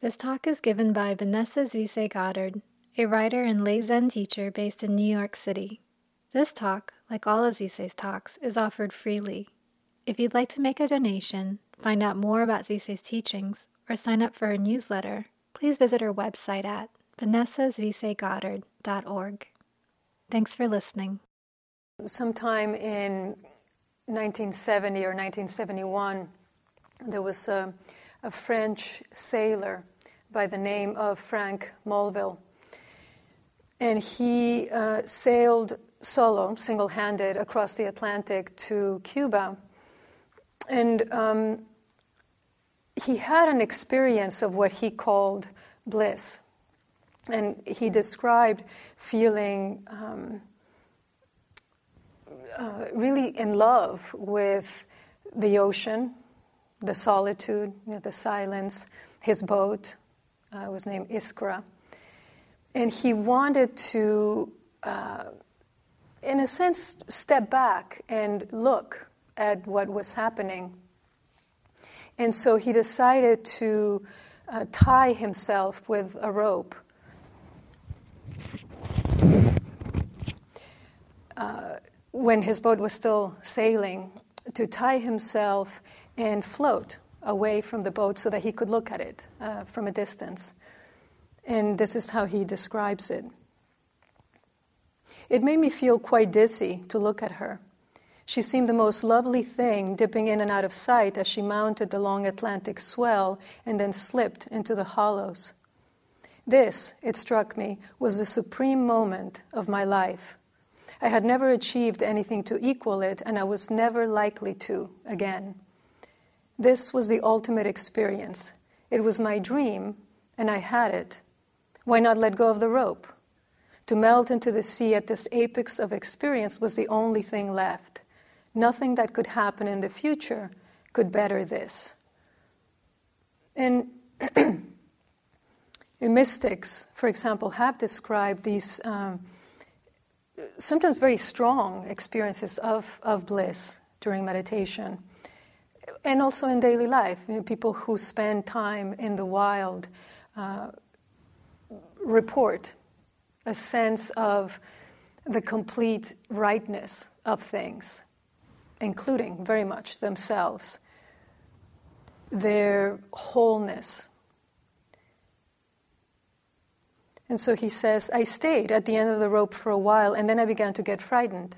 This talk is given by Vanessa Zuisei Goddard, a writer and lay Zen teacher based in New York City. This talk, like all of Zuisei's talks, is offered freely. If you'd like to make a donation, find out more about Zuisei's teachings, or sign up for her newsletter, please visit her website at vanessazvicegoddard.org. Thanks for listening. Sometime in 1970 or 1971, there was a, a French sailor by the name of Frank Mulville. And he uh, sailed solo, single handed, across the Atlantic to Cuba. And um, he had an experience of what he called bliss. And he described feeling um, uh, really in love with the ocean, the solitude, you know, the silence, his boat uh, was named Iskra. And he wanted to, uh, in a sense, step back and look at what was happening. And so he decided to uh, tie himself with a rope. Uh, when his boat was still sailing, to tie himself and float away from the boat so that he could look at it uh, from a distance. And this is how he describes it. It made me feel quite dizzy to look at her. She seemed the most lovely thing, dipping in and out of sight as she mounted the long Atlantic swell and then slipped into the hollows. This, it struck me, was the supreme moment of my life. I had never achieved anything to equal it, and I was never likely to again. This was the ultimate experience. It was my dream, and I had it. Why not let go of the rope? To melt into the sea at this apex of experience was the only thing left. Nothing that could happen in the future could better this. And mystics, for example, have described these um, sometimes very strong experiences of, of bliss during meditation. And also in daily life, you know, people who spend time in the wild uh, report a sense of the complete rightness of things, including very much themselves, their wholeness. And so he says, I stayed at the end of the rope for a while, and then I began to get frightened.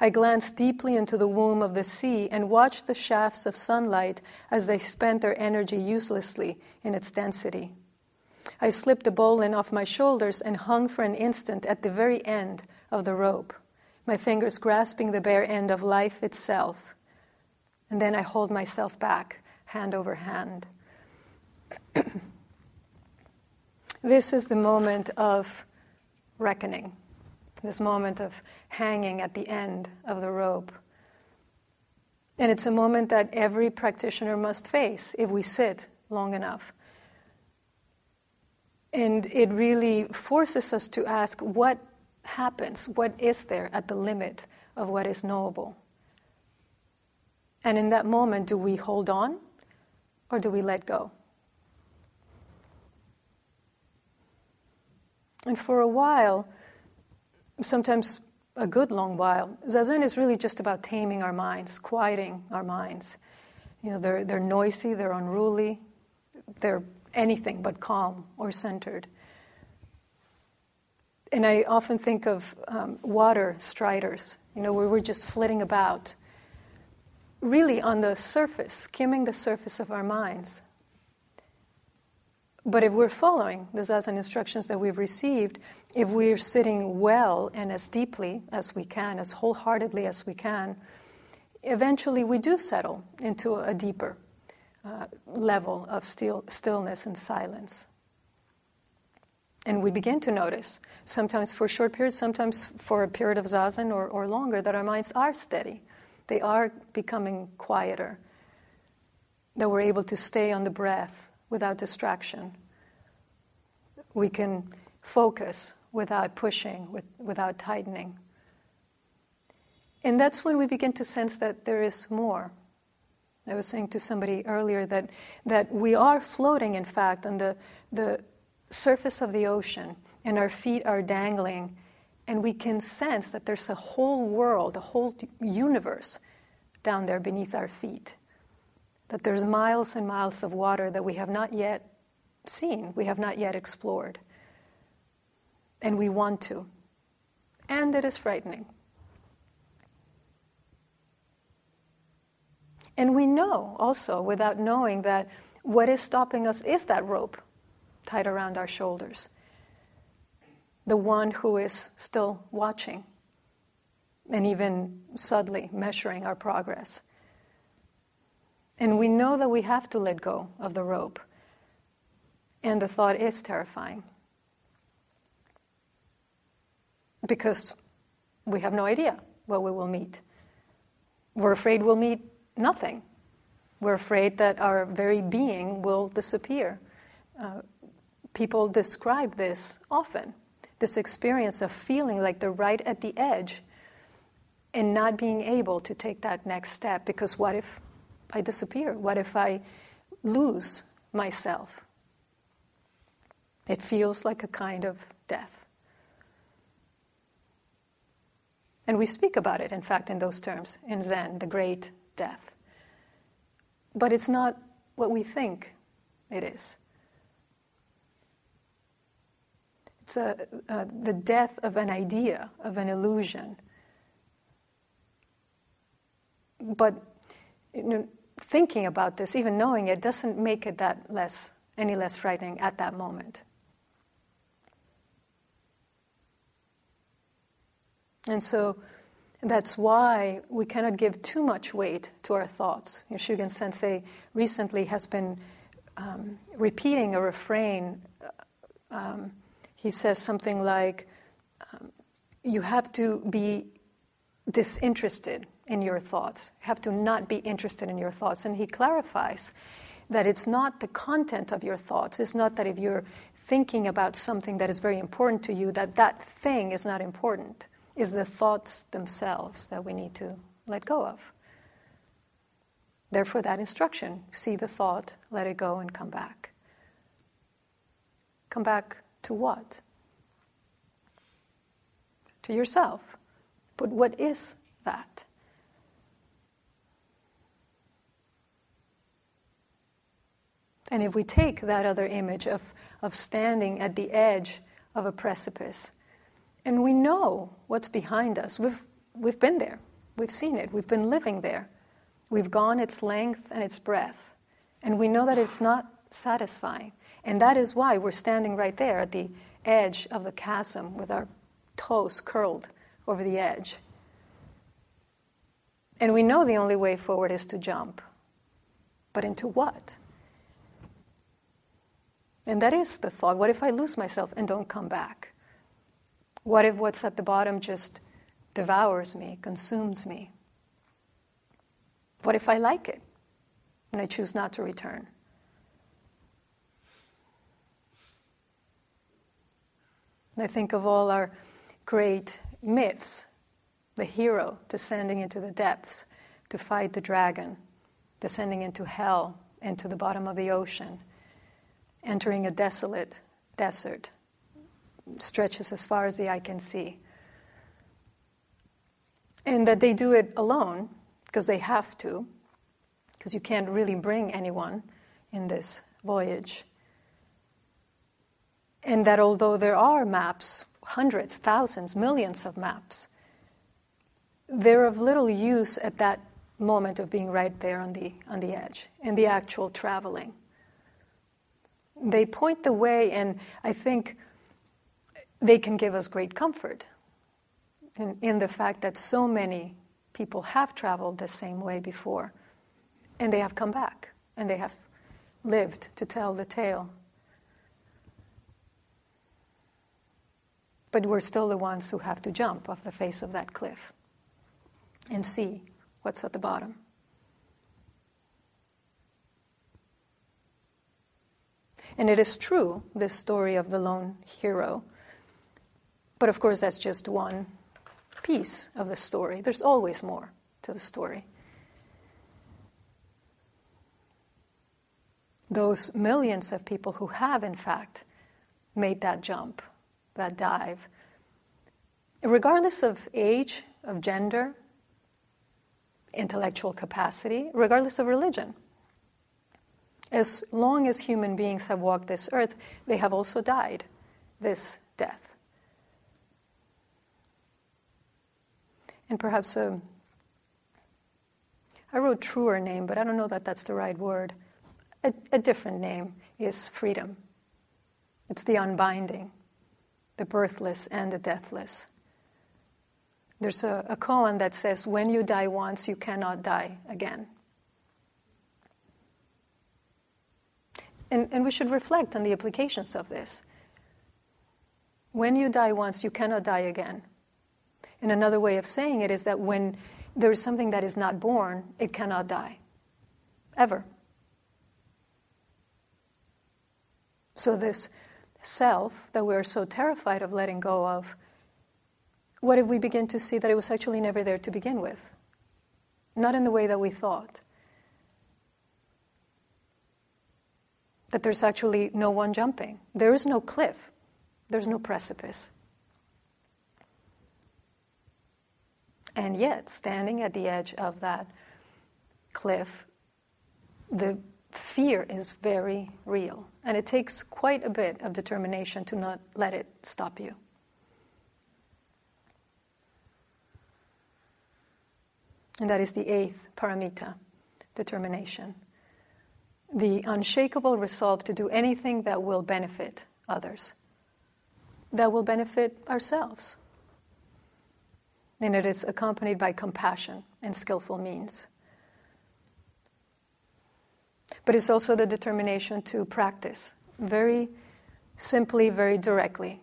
I glanced deeply into the womb of the sea and watched the shafts of sunlight as they spent their energy uselessly in its density. I slipped the bowline off my shoulders and hung for an instant at the very end of the rope, my fingers grasping the bare end of life itself. And then I hold myself back, hand over hand. this is the moment of reckoning, this moment of hanging at the end of the rope. And it's a moment that every practitioner must face if we sit long enough. And it really forces us to ask what happens, what is there at the limit of what is knowable? And in that moment, do we hold on or do we let go? And for a while, sometimes a good long while, Zazen is really just about taming our minds, quieting our minds. You know, they're, they're noisy, they're unruly, they're anything but calm or centered. And I often think of um, water striders, you know, where we're just flitting about, really on the surface, skimming the surface of our minds. But if we're following the Zazen instructions that we've received, if we're sitting well and as deeply as we can, as wholeheartedly as we can, eventually we do settle into a deeper uh, level of still, stillness and silence. And we begin to notice, sometimes for short periods, sometimes for a period of zazen or, or longer, that our minds are steady. They are becoming quieter, that we're able to stay on the breath without distraction. We can focus without pushing, with, without tightening. And that's when we begin to sense that there is more I was saying to somebody earlier that, that we are floating, in fact, on the, the surface of the ocean, and our feet are dangling, and we can sense that there's a whole world, a whole universe down there beneath our feet. That there's miles and miles of water that we have not yet seen, we have not yet explored. And we want to. And it is frightening. And we know also, without knowing, that what is stopping us is that rope tied around our shoulders. The one who is still watching and even subtly measuring our progress. And we know that we have to let go of the rope. And the thought is terrifying. Because we have no idea what we will meet. We're afraid we'll meet nothing. We're afraid that our very being will disappear. Uh, people describe this often this experience of feeling like they're right at the edge and not being able to take that next step because what if I disappear? What if I lose myself? It feels like a kind of death. And we speak about it, in fact, in those terms in Zen, the great death. But it's not what we think it is. It's a, the death of an idea, of an illusion. But you know, thinking about this, even knowing it, doesn't make it that less, any less frightening at that moment. And so that's why we cannot give too much weight to our thoughts. Shugen Sensei recently has been um, repeating a refrain. Um, he says something like, um, You have to be disinterested in your thoughts, have to not be interested in your thoughts. And he clarifies that it's not the content of your thoughts, it's not that if you're thinking about something that is very important to you, that that thing is not important is the thoughts themselves that we need to let go of. Therefore, that instruction see the thought, let it go, and come back. Come back to what? To yourself. But what is that? And if we take that other image of, of standing at the edge of a precipice, and we know what's behind us. We've, we've been there, we've seen it, we've been living there. We've gone its length and its breadth. And we know that it's not satisfying. And that is why we're standing right there at the edge of the chasm with our toes curled over the edge. And we know the only way forward is to jump. But into what? And that is the thought what if I lose myself and don't come back? What if what's at the bottom just devours me, consumes me? What if I like it and I choose not to return? I think of all our great myths the hero descending into the depths to fight the dragon, descending into hell, into the bottom of the ocean, entering a desolate desert, stretches as far as the eye can see. And that they do it alone because they have to, because you can't really bring anyone in this voyage. And that although there are maps, hundreds, thousands, millions of maps, they're of little use at that moment of being right there on the, on the edge, in the actual traveling. They point the way, and I think they can give us great comfort in, in the fact that so many people have traveled the same way before and they have come back and they have lived to tell the tale. But we're still the ones who have to jump off the face of that cliff and see what's at the bottom. And it is true, this story of the lone hero, but of course, that's just one piece of the story. There's always more to the story. those millions of people who have, in fact, made that jump, that dive, regardless of age, of gender, intellectual capacity, regardless of religion. As long as human beings have walked this earth, they have also died this death. And perhaps a, um, wrote truer name, but I don't know that that's the right word. A, a different name is freedom. It's the unbinding, the birthless and the deathless. There's a, a koan that says, When you die once, you cannot die again. And, and we should reflect on the applications of this. When you die once, you cannot die again. And another way of saying it is that when there is something that is not born, it cannot die. Ever. So, this self that we're so terrified of letting go of what if we begin to see that it was actually never there to begin with? Not in the way that we thought. That there's actually no one jumping. There is no cliff, there's no precipice. And yet, standing at the edge of that cliff, the fear is very real. And it takes quite a bit of determination to not let it stop you. And that is the eighth paramita, determination. The unshakable resolve to do anything that will benefit others, that will benefit ourselves. And it is accompanied by compassion and skillful means. But it's also the determination to practice very simply, very directly,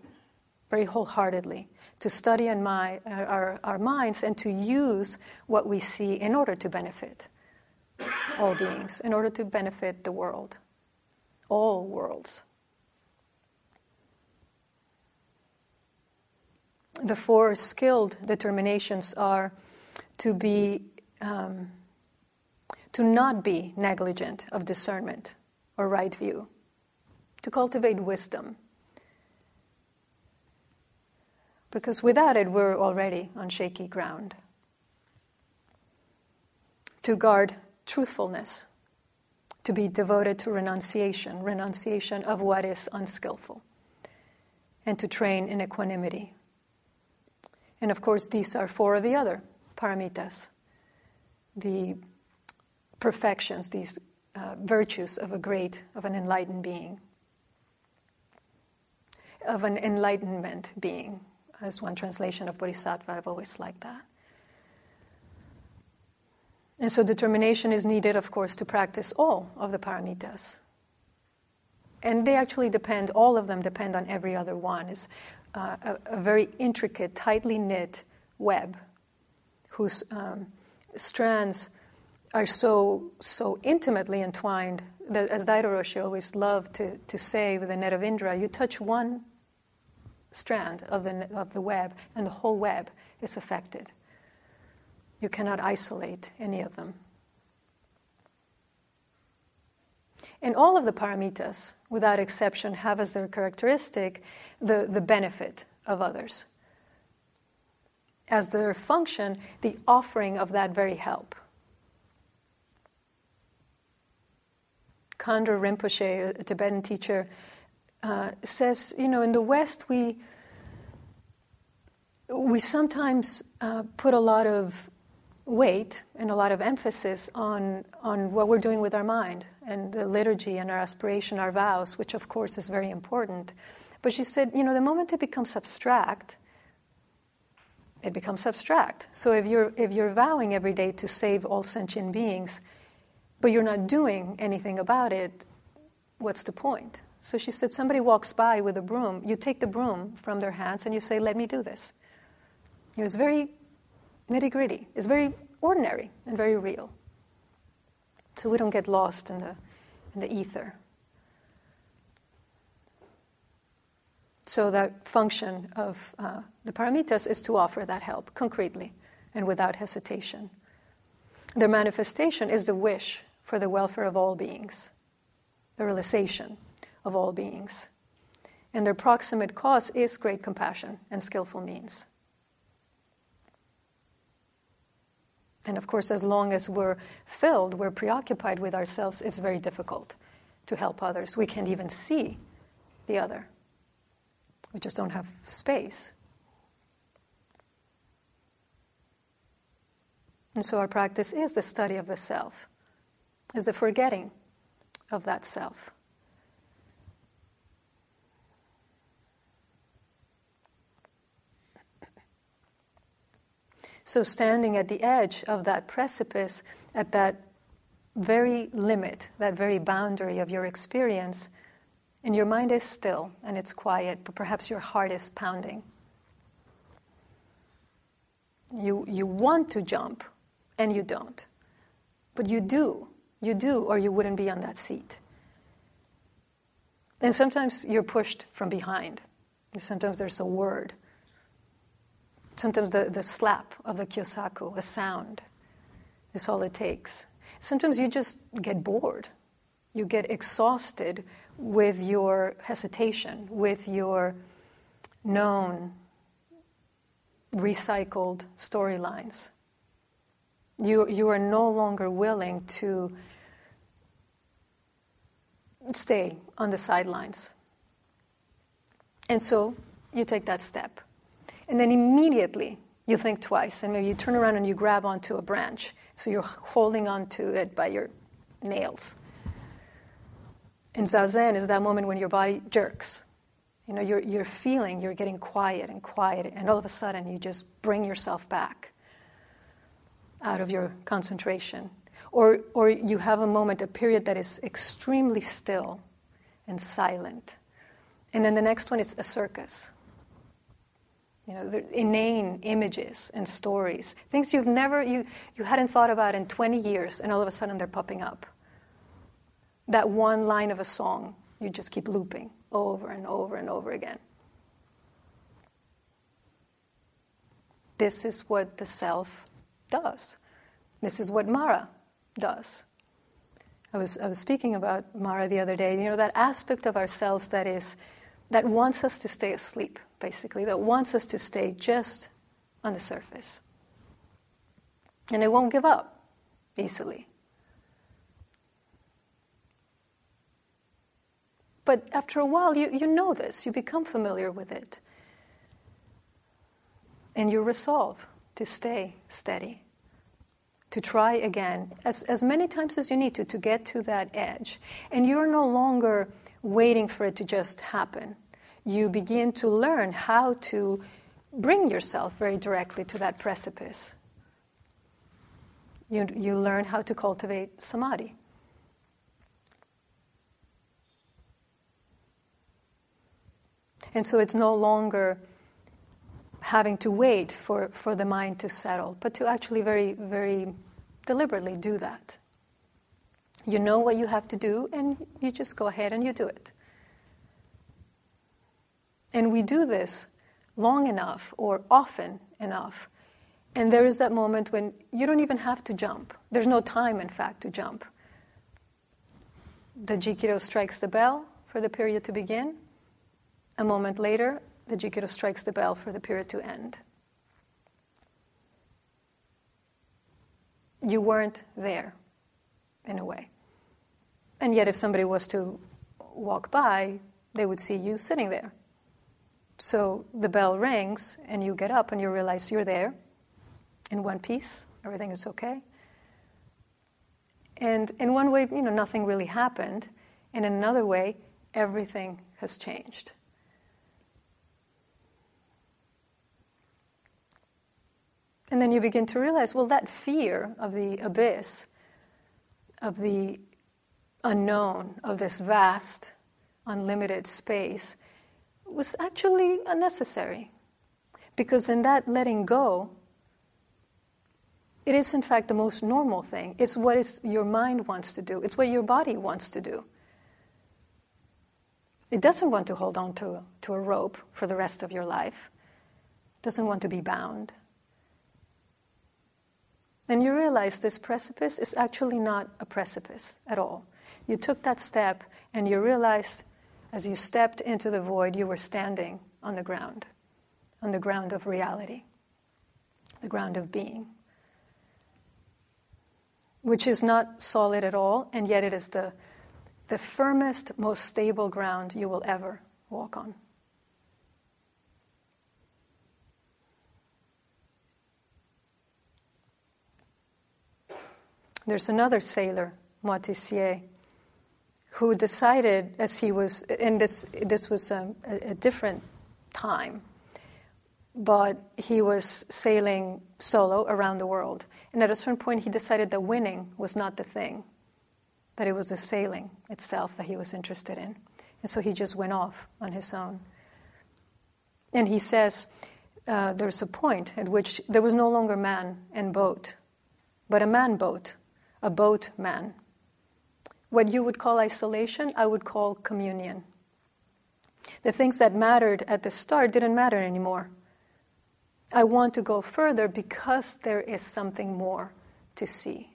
very wholeheartedly, to study in my, our, our minds and to use what we see in order to benefit all beings, in order to benefit the world, all worlds. The four skilled determinations are to be, um, to not be negligent of discernment or right view, to cultivate wisdom because without it, we're already on shaky ground. To guard truthfulness, to be devoted to renunciation, renunciation of what is unskillful, and to train in equanimity. And of course, these are four of the other paramitas, the perfections, these uh, virtues of a great, of an enlightened being, of an enlightenment being, as one translation of Bodhisattva. I've always liked that. And so determination is needed, of course, to practice all of the paramitas. And they actually depend, all of them depend on every other one. It's uh, a, a, very intricate, tightly knit web whose um, strands are so, so intimately entwined that, as Daido Roshi always loved to, to say with the net of Indra, you touch one strand of the, of the web, and the whole web is affected. You cannot isolate any of them. And all of the paramitas, without exception, have as their characteristic the, the benefit of others. As their function, the offering of that very help. Khandro Rinpoche, a Tibetan teacher, uh, says, you know, in the West, we, we sometimes uh, put a lot of weight and a lot of emphasis on, on what we're doing with our mind and the liturgy and our aspiration, our vows, which of course is very important. But she said, you know, the moment it becomes abstract, it becomes abstract. So if you're, if you're vowing every day to save all sentient beings, but you're not doing anything about it, what's the point? So she said, somebody walks by with a broom, you take the broom from their hands and you say, let me do this. It was very nitty gritty, it's very ordinary and very real. So we don't get lost in the, in the ether. So, that function of uh, the paramitas is to offer that help concretely and without hesitation. Their manifestation is the wish for the welfare of all beings the realization of all beings. And their proximate cause is great compassion and skillful means. And of course, as long as we're filled, we're preoccupied with ourselves, it's very difficult to help others. We can't even see the other, we just don't have space. And so, our practice is the study of the self, is the forgetting of that self. So, standing at the edge of that precipice, at that very limit, that very boundary of your experience, and your mind is still and it's quiet, but perhaps your heart is pounding. You, you want to jump and you don't, but you do. You do, or you wouldn't be on that seat. And sometimes you're pushed from behind. Sometimes there's a word Sometimes the, the slap of the kyosaku, a sound, is all it takes. Sometimes you just get bored. You get exhausted with your hesitation, with your known, recycled storylines. You, you are no longer willing to stay on the sidelines. And so you take that step. And then immediately you think twice, and maybe you turn around and you grab onto a branch. So you're holding onto it by your nails. And zazen is that moment when your body jerks. You know, you're, you're feeling, you're getting quiet and quiet, and all of a sudden you just bring yourself back out of your concentration. Or, or you have a moment, a period that is extremely still and silent. And then the next one is a circus you know, the inane images and stories, things you've never, you, you hadn't thought about in 20 years, and all of a sudden they're popping up. That one line of a song, you just keep looping over and over and over again. This is what the self does. This is what Mara does. I was, I was speaking about Mara the other day, you know, that aspect of ourselves that is, that wants us to stay asleep basically, that wants us to stay just on the surface. And it won't give up easily. But after a while, you, you know this, you become familiar with it. And you resolve to stay steady, to try again as, as many times as you need to to get to that edge. And you're no longer waiting for it to just happen you begin to learn how to bring yourself very directly to that precipice. You, you learn how to cultivate samadhi. And so it's no longer having to wait for, for the mind to settle, but to actually very, very deliberately do that. You know what you have to do, and you just go ahead and you do it. And we do this long enough or often enough. And there is that moment when you don't even have to jump. There's no time, in fact, to jump. The Jikido strikes the bell for the period to begin. A moment later, the Jikido strikes the bell for the period to end. You weren't there, in a way. And yet, if somebody was to walk by, they would see you sitting there so the bell rings, and you get up and you realize you're there in one piece, everything is okay. And in one way, you know, nothing really happened. In another way, everything has changed. And then you begin to realize well, that fear of the abyss, of the unknown, of this vast, unlimited space, was actually unnecessary. Because in that letting go, it is in fact the most normal thing. It's what is your mind wants to do, it's what your body wants to do. It doesn't want to hold on to, to a rope for the rest of your life, it doesn't want to be bound. And you realize this precipice is actually not a precipice at all. You took that step and you realized as you stepped into the void, you were standing on the ground, on the ground of reality, the ground of being, which is not solid at all, and yet it is the, the firmest, most stable ground you will ever walk on. There's another sailor, Moitessier, who decided as he was, and this, this was a, a, different time, but he was sailing solo around the world. And at a certain point, he decided that winning was not the thing, that it was the sailing itself that he was interested in. And so he just went off on his own. And he says uh, there's a point at which there was no longer man and boat, but a man boat a boatman. What you would call isolation, I would call communion. The things that mattered at the start didn't matter anymore. I want to go further because there is something more to see.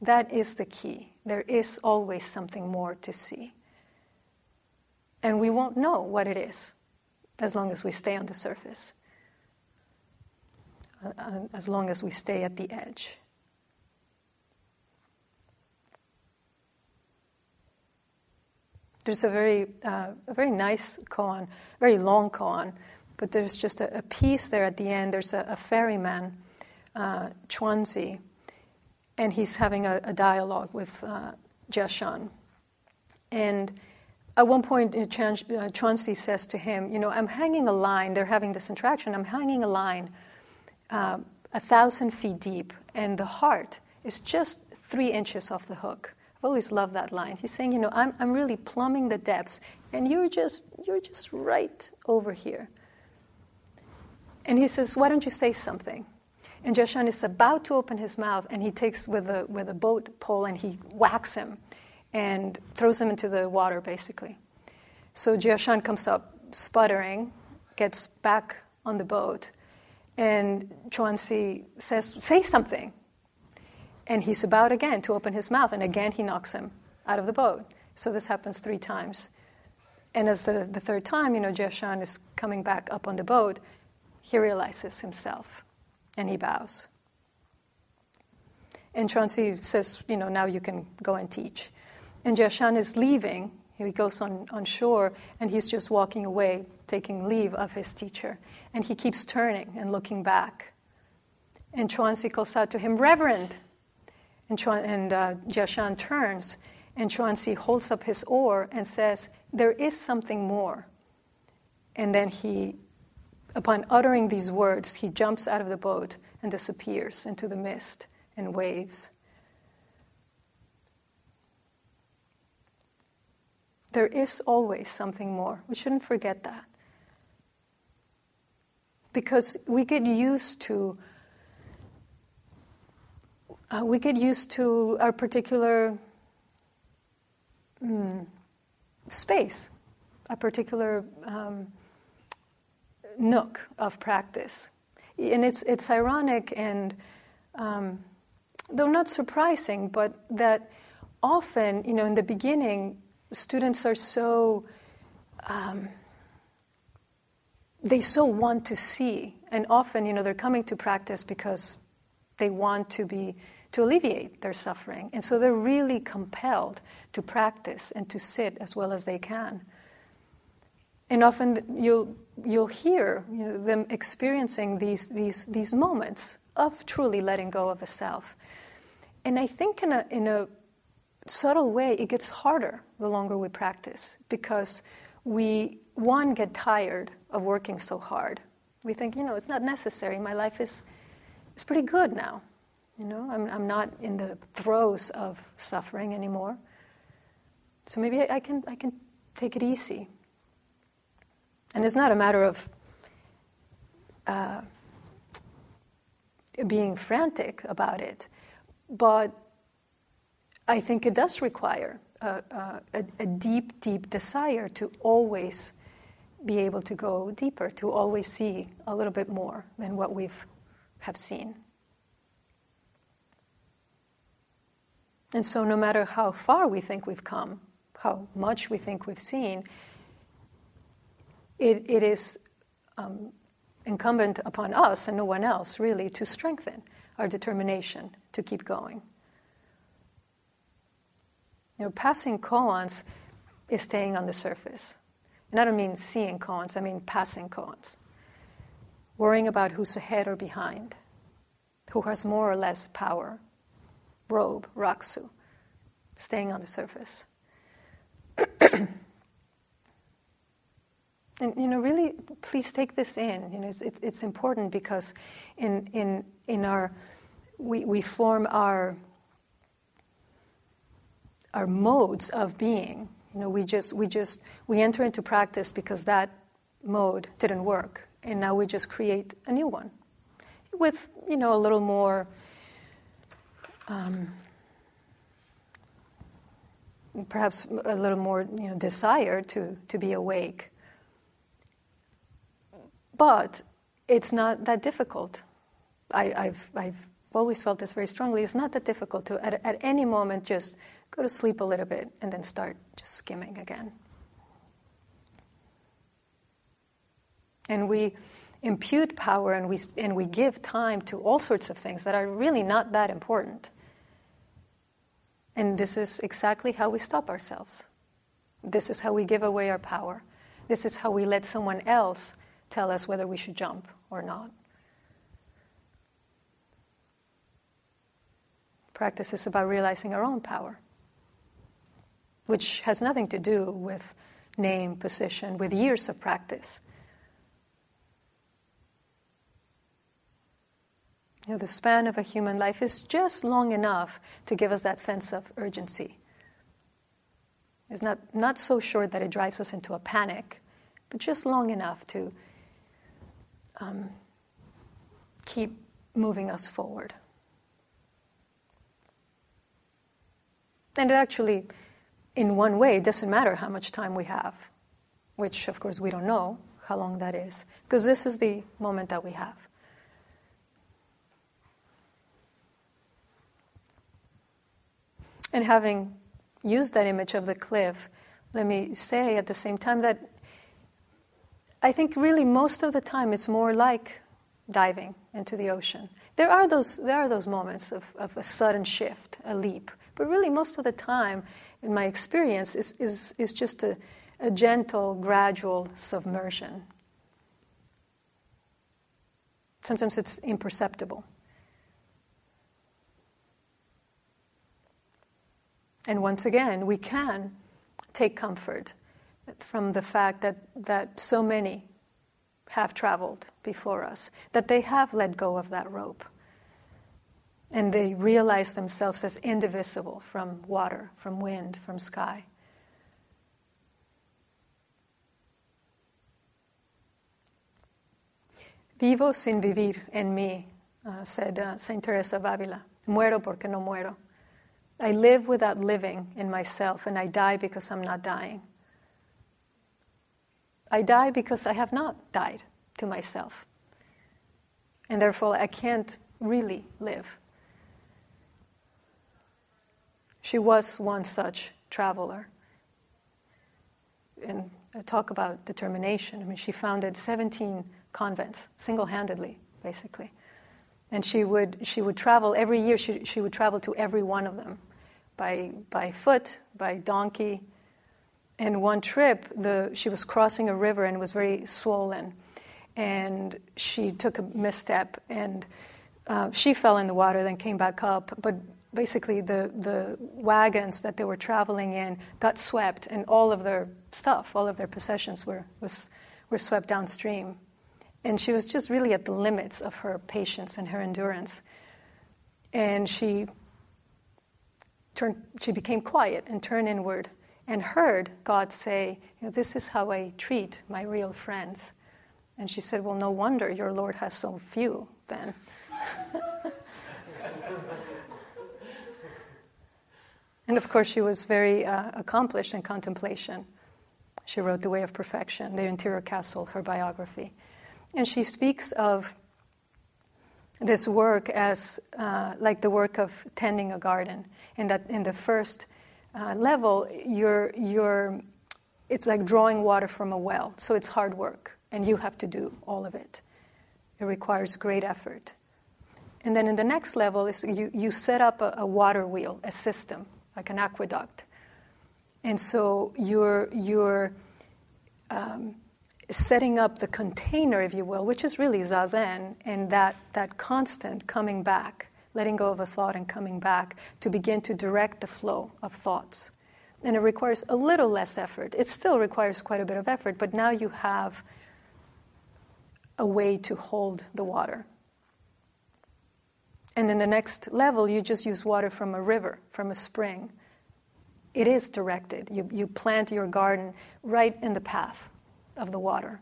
That is the key. There is always something more to see. And we won't know what it is as long as we stay on the surface, uh, uh, as long as we stay at the edge. There's a very, uh, a very nice koan, very long koan, but there's just a, a piece there at the end. There's a, a ferryman, uh, Chuanzi, and he's having a, a dialogue with uh, Jiashan. And at one point, uh, uh, Chuanzi says to him, You know, I'm hanging a line, they're having this interaction, I'm hanging a line uh, a thousand feet deep, and the heart is just three inches off the hook. I've always loved that line. He's saying, you know, I'm, I'm really plumbing the depths, and you're just, you're just right over here. And he says, why don't you say something? And Jiashan is about to open his mouth, and he takes with a, with a boat pole and he whacks him and throws him into the water, basically. So Jiashan comes up sputtering, gets back on the boat, and Chuanzi says, Say something. And he's about again to open his mouth, and again he knocks him out of the boat. So this happens three times. And as the, the third time, you know, Jiashan is coming back up on the boat, he realizes himself and he bows. And Chuanzi says, you know, now you can go and teach. And Jiashan is leaving. He goes on, on shore and he's just walking away, taking leave of his teacher. And he keeps turning and looking back. And Chuanzi calls out to him, Reverend, and, Chuan, and uh, Jiashan turns, and Chuanzi holds up his oar and says, There is something more. And then he, upon uttering these words, he jumps out of the boat and disappears into the mist and waves. There is always something more. We shouldn't forget that. Because we get used to uh, we get used to our particular mm, space, a particular um, nook of practice. And it's, it's ironic and, um, though not surprising, but that often, you know, in the beginning, students are so, um, they so want to see. And often, you know, they're coming to practice because they want to be to alleviate their suffering. And so they're really compelled to practice and to sit as well as they can. And often you'll, you'll hear you know, them experiencing these, these, these moments of truly letting go of the self. And I think in a, in a subtle way, it gets harder the longer we practice because we, one, get tired of working so hard. We think, you know, it's not necessary. My life is, is pretty good now. You know, I'm, I'm not in the throes of suffering anymore. So maybe I, I can, I can take it easy. And it's not a matter of uh, being frantic about it, but I think it does require a, a, a, deep, deep desire to always be able to go deeper, to always see a little bit more than what we've have seen. And so, no matter how far we think we've come, how much we think we've seen, it, it is um, incumbent upon us and no one else, really, to strengthen our determination to keep going. You know, passing koans is staying on the surface. And I don't mean seeing koans, I mean passing koans. Worrying about who's ahead or behind, who has more or less power, robe, rakusu, staying on the surface. and you know, really, please take this in. You know, it's, it's important because in in in our we, we form our our modes of being. You know, we just we just we enter into practice because that mode didn't work, and now we just create a new one with you know a little more. Um, perhaps a little more you know, desire to, to be awake. But it's not that difficult. I, I've, I've always felt this very strongly. It's not that difficult to, at, at any moment, just go to sleep a little bit and then start just skimming again. And we impute power and we, and we give time to all sorts of things that are really not that important. And this is exactly how we stop ourselves. This is how we give away our power. This is how we let someone else tell us whether we should jump or not. Practice is about realizing our own power, which has nothing to do with name, position, with years of practice. You know, the span of a human life is just long enough to give us that sense of urgency. It's not, not so short that it drives us into a panic, but just long enough to um, keep moving us forward. And it actually, in one way, it doesn't matter how much time we have, which, of course, we don't know how long that is, because this is the moment that we have. And having used that image of the cliff, let me say at the same time that I think really most of the time it's more like diving into the ocean. There are those, there are those moments of, of a sudden shift, a leap, but really most of the time, in my experience, is, is, is just a, a gentle, gradual submersion. Sometimes it's imperceptible. And once again, we can take comfort from the fact that, that so many have traveled before us, that they have let go of that rope. And they realize themselves as indivisible from water, from wind, from sky. Vivo sin vivir en mí, uh, said uh, Saint Teresa of Avila. Muero porque no muero. I live without living in myself, and I die because I'm not dying. I die because I have not died to myself. And therefore, I can't really live. She was one such traveler. And I talk about determination. I mean, she founded 17 convents single handedly, basically. And she would, she would travel every year, she, she would travel to every one of them by, by foot, by donkey. And one trip, the, she was crossing a river and was very swollen. And she took a misstep and uh, she fell in the water, then came back up. But basically, the, the wagons that they were traveling in got swept, and all of their stuff, all of their possessions were, was, were swept downstream. And she was just really at the limits of her patience and her endurance. And she turned, she became quiet and turned inward and heard God say, you know, This is how I treat my real friends. And she said, Well, no wonder your Lord has so few then. and of course, she was very uh, accomplished in contemplation. She wrote The Way of Perfection, The Interior Castle, her biography. And she speaks of this work as uh, like the work of tending a garden, and that in the first uh, level, you're, you're, it's like drawing water from a well, so it's hard work, and you have to do all of it. It requires great effort. And then in the next level, is you, you set up a, a water wheel, a system, like an aqueduct. And so you're, you're um, setting up the container, if you will, which is really zazen, and that, that constant coming back, letting go of a thought and coming back to begin to direct the flow of thoughts. And it requires a little less effort. It still requires quite a bit of effort, but now you have a way to hold the water. And then the next level, you just use water from a river, from a spring. It is directed. You, you plant your garden right in the path of the water.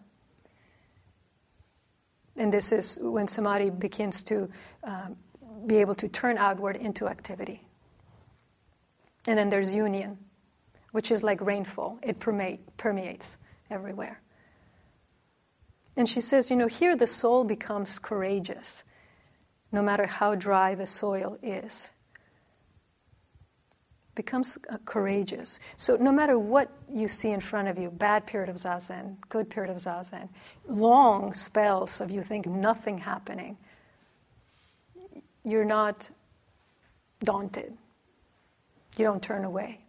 And this is when samadhi begins to um, be able to turn outward into activity. And then there's union, which is like rainfall, it permeates everywhere. And she says, you know, here the soul becomes courageous, no matter how dry the soil is becomes uh, courageous. So no matter what you see in front of you, bad period of zazen, good period of zazen, long spells of you think nothing happening, you're not daunted. You don't turn away.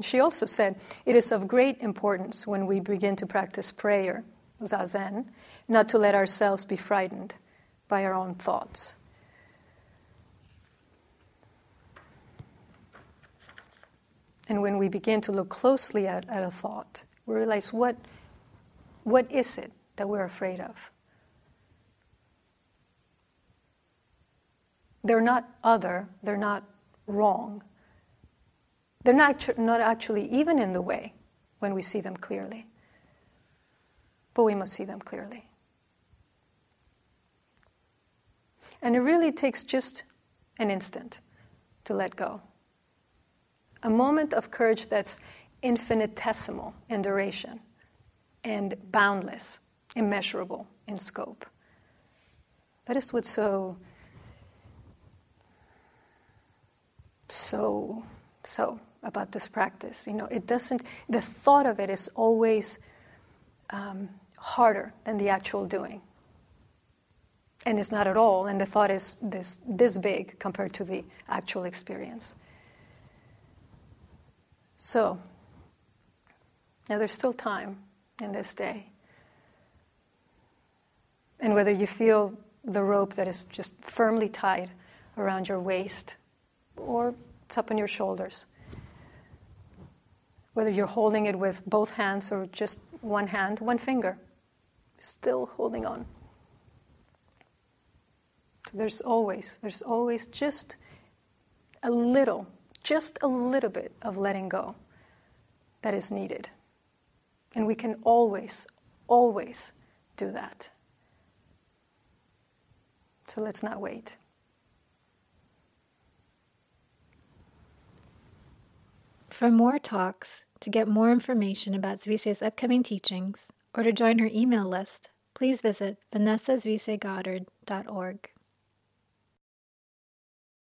She also said, It is of great importance when we begin to practice prayer, zazen, not to let ourselves be frightened by our own thoughts. And when we begin to look closely at, at a thought, we realize what, what is it that we're afraid of? They're not other, they're not wrong. They're not, not actually even in the way when we see them clearly. But we must see them clearly. And it really takes just an instant to let go a moment of courage that's infinitesimal in duration and boundless, immeasurable in scope. That is what's so, so, so about this practice. You know, it doesn't, the thought of it is always um, harder than the actual doing. And it's not at all, and the thought is this, this big compared to the actual experience. So, now there's still time in this day. And whether you feel the rope that is just firmly tied around your waist or it's up on your shoulders, whether you're holding it with both hands or just one hand, one finger, still holding on. So there's always, there's always just a little just a little bit of letting go that is needed. And we can always, always do that. So let's not wait. For more talks, to get more information about Zuisei's upcoming teachings, or to join her email list, please visit vanessazuiseigoddard.org.